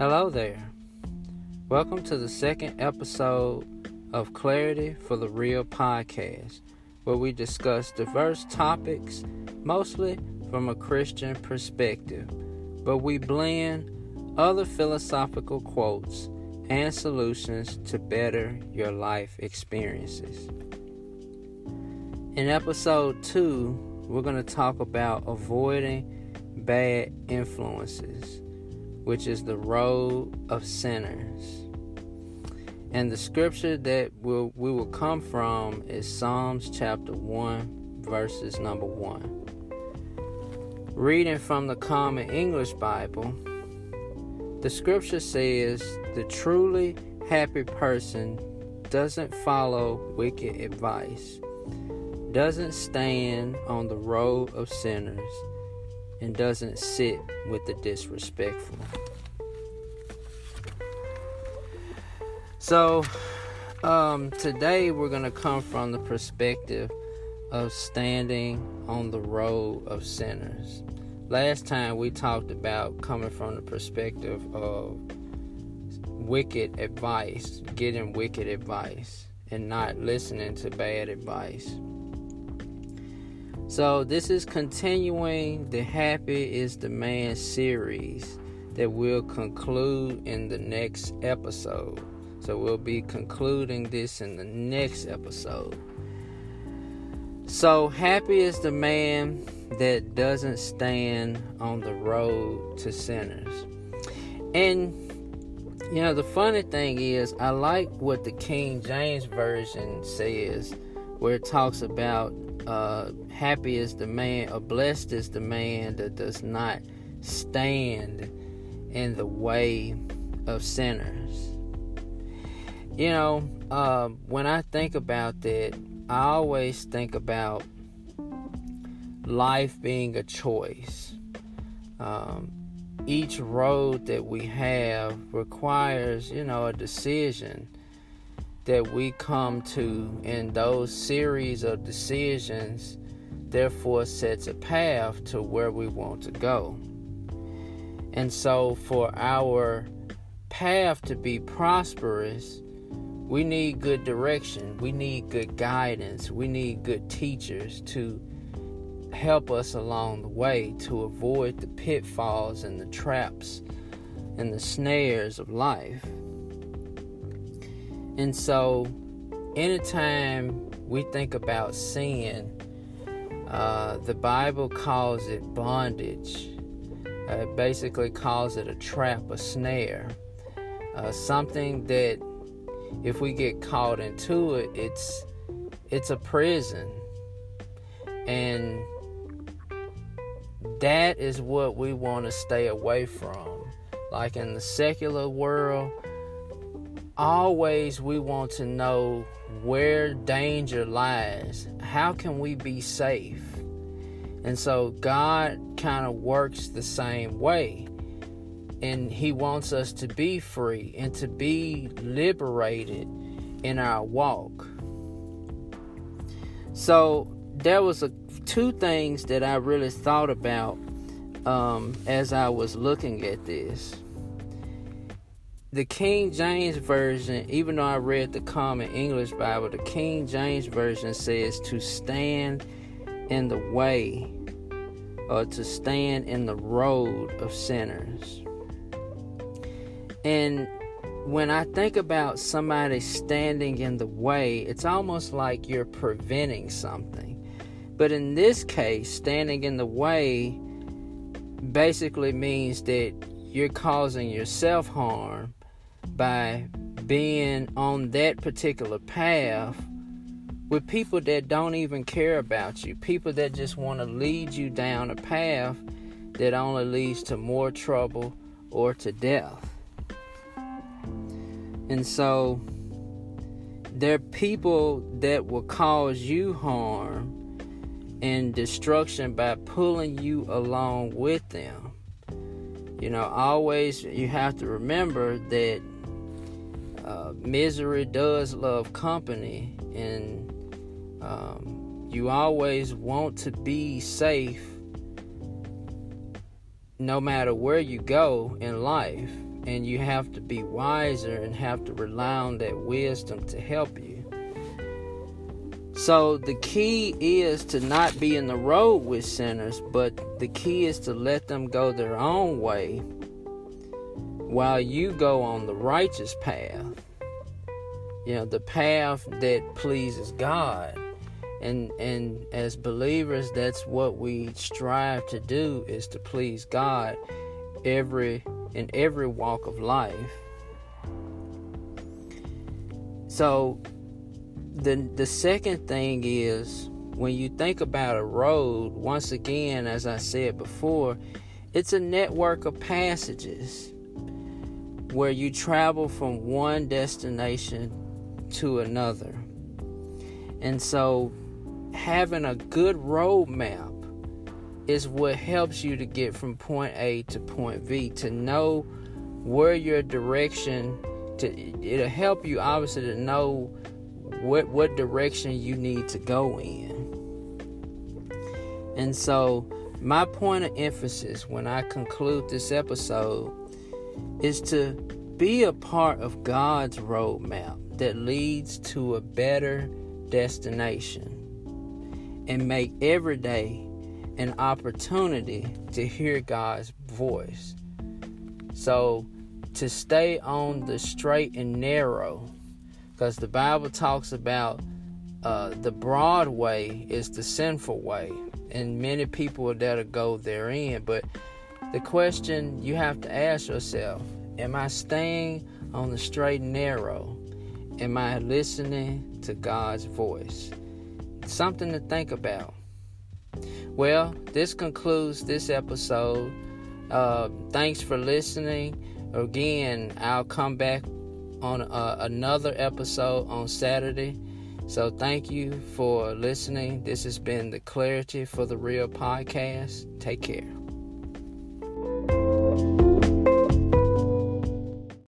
Hello there. Welcome to the second episode of Clarity for the Real podcast, where we discuss diverse topics, mostly from a Christian perspective, but we blend other philosophical quotes and solutions to better your life experiences. In episode 2, we're going to talk about avoiding bad influences, which is the road of sinners. And the scripture that we'll, we will come from is Psalms chapter 1, verses number 1. Reading from the Common English Bible, the scripture says, The truly happy person doesn't follow wicked advice doesn't stand on the road of sinners and doesn't sit with the disrespectful. So, um, today we're going to come from the perspective of standing on the road of sinners. Last time we talked about coming from the perspective of wicked advice, getting wicked advice, and not listening to bad advice. So, this is continuing the Happy is the Man series that will conclude in the next episode. So, we'll be concluding this in the next episode. So, happy is the man that doesn't stand on the road to sinners. And, you know, the funny thing is, I like what the King James Version says, where it talks about uh, happy is the man, or blessed is the man that does not stand in the way of sinners. You know, uh, when I think about that, I always think about life being a choice. Um, each road that we have requires, you know, a decision that we come to, and those series of decisions therefore sets a path to where we want to go. And so, for our path to be prosperous, we need good direction, we need good guidance, we need good teachers to help us along the way to avoid the pitfalls and the traps and the snares of life. And so, anytime we think about sin, uh, the Bible calls it bondage. Uh, it basically calls it a trap, a snare, uh, something that if we get caught into it, it's it's a prison, and that is what we want to stay away from. Like in the secular world, always we want to know where danger lies. How can we be safe? And so God kind of works the same way. And He wants us to be free and to be liberated in our walk. So there was a, two things that I really thought about um, as I was looking at this the King James Version, even though I read the Common English Bible, the King James Version says to stand in the way or to stand in the road of sinners. And when I think about somebody standing in the way, it's almost like you're preventing something. But in this case, standing in the way basically means that you're causing yourself harm by being on that particular path with people that don't even care about you, people that just want to lead you down a path that only leads to more trouble or to death. And so there are people that will cause you harm and destruction by pulling you along with them. You know, always you have to remember that uh, misery does love company, and um, you always want to be safe no matter where you go in life and you have to be wiser and have to rely on that wisdom to help you. So the key is to not be in the road with sinners, but the key is to let them go their own way while you go on the righteous path. You know, the path that pleases God. And and as believers, that's what we strive to do is to please God every in every walk of life. So the the second thing is when you think about a road, once again, as I said before, it's a network of passages where you travel from one destination to another. And so having a good road map is what helps you to get from point A to point V to know where your direction to it'll help you obviously to know what what direction you need to go in. And so my point of emphasis when I conclude this episode is to be a part of God's roadmap that leads to a better destination and make every day an opportunity to hear God's voice. So, to stay on the straight and narrow because the Bible talks about uh, the broad way is the sinful way, and many people to go therein. But the question you have to ask yourself Am I staying on the straight and narrow? Am I listening to God's voice? Something to think about. Well, this concludes this episode. Uh, thanks for listening. Again, I'll come back on uh, another episode on Saturday. So thank you for listening. This has been the Clarity for the Real podcast. Take care.